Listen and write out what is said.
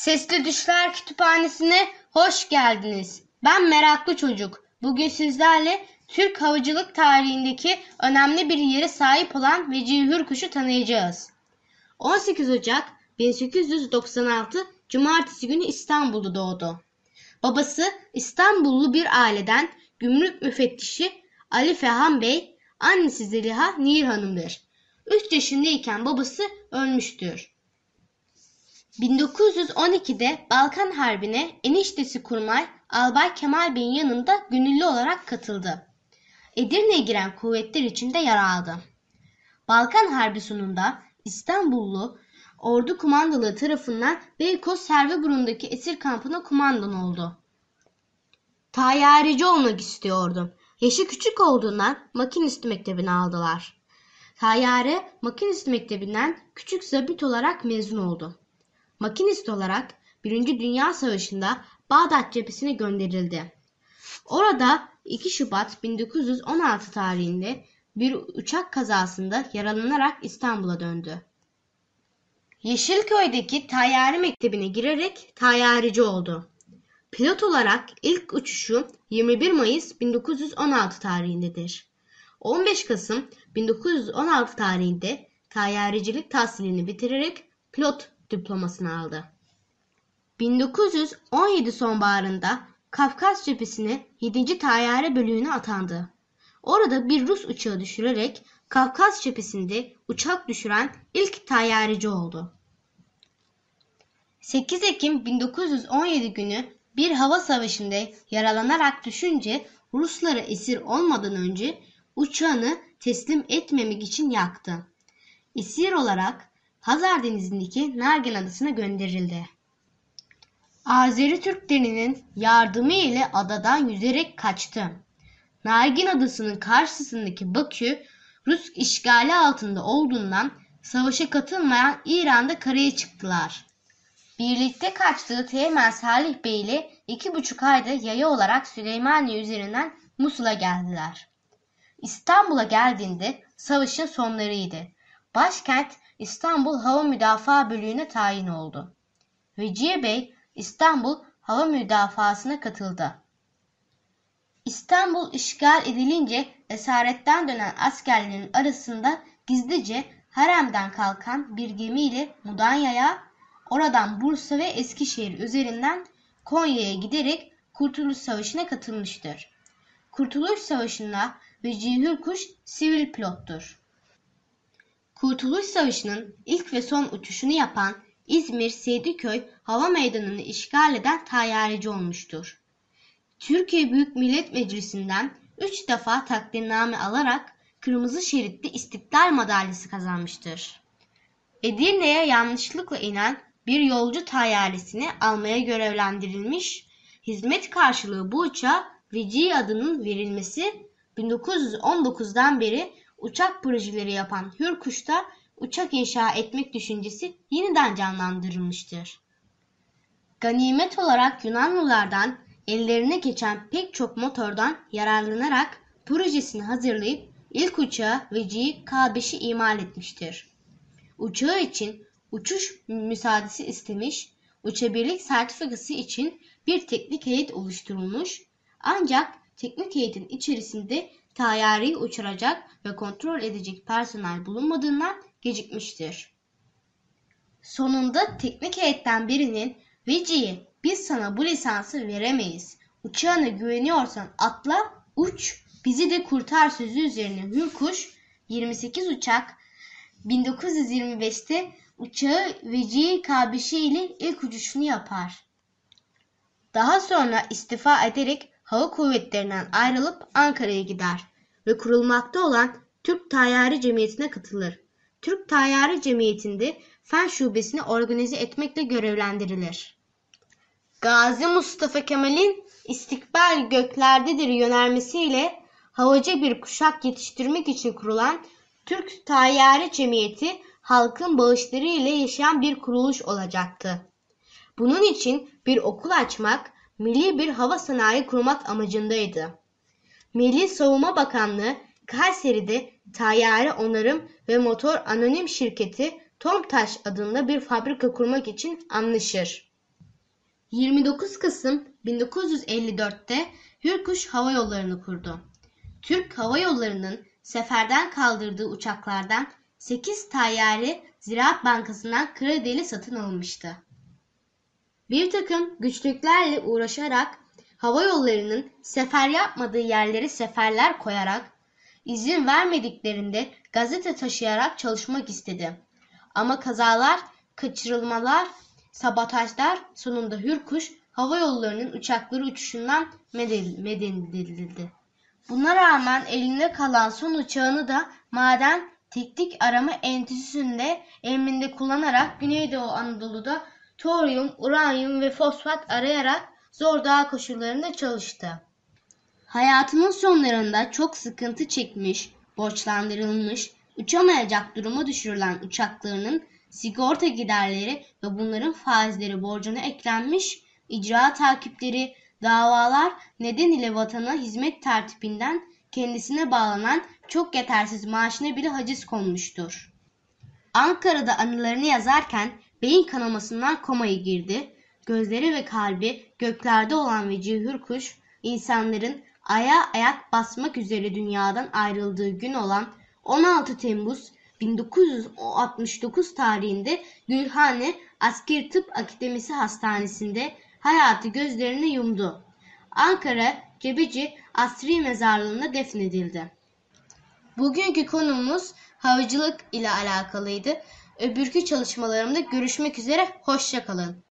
Sesli Düşler Kütüphanesi'ne hoş geldiniz. Ben Meraklı Çocuk. Bugün sizlerle Türk havacılık tarihindeki önemli bir yere sahip olan Vecihi Hürkuş'u tanıyacağız. 18 Ocak 1896 Cumartesi günü İstanbul'da doğdu. Babası İstanbullu bir aileden gümrük müfettişi Ali Fehan Bey, annesi Zeliha Nihir Hanım'dır. 3 yaşındayken babası ölmüştür. 1912'de Balkan Harbi'ne eniştesi kurmay Albay Kemal Bey'in yanında gönüllü olarak katıldı. Edirne'ye giren kuvvetler içinde yer aldı. Balkan Harbi sonunda İstanbullu ordu kumandalığı tarafından Beykoz Serveburnu'ndaki esir kampına kumandan oldu. Tayyareci olmak istiyordum. Yaşı küçük olduğundan makinist mektebine aldılar. Tayyare makinist mektebinden küçük zabit olarak mezun oldu. Makinist olarak 1. Dünya Savaşı'nda Bağdat cephesine gönderildi. Orada 2 Şubat 1916 tarihinde bir uçak kazasında yaralanarak İstanbul'a döndü. Yeşilköy'deki tayyare mektebine girerek tayyareci oldu. Pilot olarak ilk uçuşu 21 Mayıs 1916 tarihindedir. 15 Kasım 1916 tarihinde tayyarecilik tahsilini bitirerek pilot diplomasını aldı. 1917 sonbaharında Kafkas cephesine 7. Tayyare bölüğüne atandı. Orada bir Rus uçağı düşürerek Kafkas cephesinde uçak düşüren ilk tayyareci oldu. 8 Ekim 1917 günü bir hava savaşında yaralanarak düşünce Ruslara esir olmadan önce uçağını teslim etmemek için yaktı. Esir olarak Hazar Denizi'ndeki Nargen Adası'na gönderildi. Azeri Türklerinin yardımı ile adadan yüzerek kaçtı. Nargin Adası'nın karşısındaki Bakü, Rus işgali altında olduğundan savaşa katılmayan İran'da karaya çıktılar. Birlikte kaçtığı Teğmen Salih Bey ile iki buçuk ayda yaya olarak Süleymaniye üzerinden Musul'a geldiler. İstanbul'a geldiğinde savaşın sonlarıydı. Başkent İstanbul Hava Müdafaa Bölüğü'ne tayin oldu. Vecihe Bey İstanbul Hava Müdafaası'na katıldı. İstanbul işgal edilince esaretten dönen askerlerin arasında gizlice haremden kalkan bir gemiyle Mudanya'ya, oradan Bursa ve Eskişehir üzerinden Konya'ya giderek Kurtuluş Savaşı'na katılmıştır. Kurtuluş Savaşı'nda Vecihi Hürkuş sivil pilottur. Kurtuluş Savaşı'nın ilk ve son uçuşunu yapan İzmir Seydiköy Hava Meydanı'nı işgal eden tayyareci olmuştur. Türkiye Büyük Millet Meclisi'nden 3 defa takdirname alarak Kırmızı Şeritli İstiklal Madalyası kazanmıştır. Edirne'ye yanlışlıkla inen bir yolcu tayyaresini almaya görevlendirilmiş, hizmet karşılığı bu uçağa Vecihi adının verilmesi 1919'dan beri uçak projeleri yapan Hürkuş'ta uçak inşa etmek düşüncesi yeniden canlandırılmıştır. Ganimet olarak Yunanlılardan ellerine geçen pek çok motordan yararlanarak projesini hazırlayıp ilk uçağı Vecihi K5'i imal etmiştir. Uçağı için uçuş müsaadesi istemiş, uçabilirlik sertifikası için bir teknik heyet oluşturulmuş ancak teknik heyetin içerisinde tayyareyi uçuracak ve kontrol edecek personel bulunmadığından gecikmiştir. Sonunda teknik heyetten birinin Vecihi biz sana bu lisansı veremeyiz. Uçağına güveniyorsan atla, uç, bizi de kurtar sözü üzerine Hürkuş 28 uçak 1925'te uçağı Vecihi Kabişi ile ilk uçuşunu yapar. Daha sonra istifa ederek hava kuvvetlerinden ayrılıp Ankara'ya gider ve kurulmakta olan Türk Tayyare Cemiyeti'ne katılır. Türk Tayyare Cemiyeti'nde fen şubesini organize etmekle görevlendirilir. Gazi Mustafa Kemal'in istikbal göklerdedir yönelmesiyle havacı bir kuşak yetiştirmek için kurulan Türk Tayyare Cemiyeti halkın bağışları ile yaşayan bir kuruluş olacaktı. Bunun için bir okul açmak, milli bir hava sanayi kurmak amacındaydı. Milli Savunma Bakanlığı Kayseri'de Tayyare Onarım ve Motor Anonim Şirketi Tomtaş adında bir fabrika kurmak için anlaşır. 29 Kasım 1954'te Hürkuş Hava Yolları'nı kurdu. Türk Hava Yolları'nın seferden kaldırdığı uçaklardan 8 tayyare Ziraat Bankası'ndan krediyle satın alınmıştı. Bir takım güçlüklerle uğraşarak hava yollarının sefer yapmadığı yerlere seferler koyarak izin vermediklerinde gazete taşıyarak çalışmak istedi. Ama kazalar, kaçırılmalar, sabotajlar sonunda Hürkuş hava yollarının uçakları uçuşundan mededildi. Buna rağmen elinde kalan son uçağını da maden teknik arama enstitüsünde emrinde kullanarak Güneydoğu Anadolu'da toryum, uranyum ve fosfat arayarak zor dağ koşullarında çalıştı. Hayatının sonlarında çok sıkıntı çekmiş, borçlandırılmış, uçamayacak duruma düşürülen uçaklarının sigorta giderleri ve bunların faizleri borcuna eklenmiş, icra takipleri, davalar nedeniyle vatana hizmet tertibinden kendisine bağlanan çok yetersiz maaşına bile haciz konmuştur. Ankara'da anılarını yazarken beyin kanamasından komaya girdi. Gözleri ve kalbi göklerde olan Vecihi Hürkuş, insanların aya ayak basmak üzere dünyadan ayrıldığı gün olan 16 Temmuz 1969 tarihinde Gülhane Askeri Tıp Akademisi Hastanesi'nde hayatı gözlerini yumdu. Ankara Cebeci Asri Mezarlığı'nda defnedildi. Bugünkü konumuz havcılık ile alakalıydı. Öbürkü çalışmalarımda görüşmek üzere, hoşçakalın.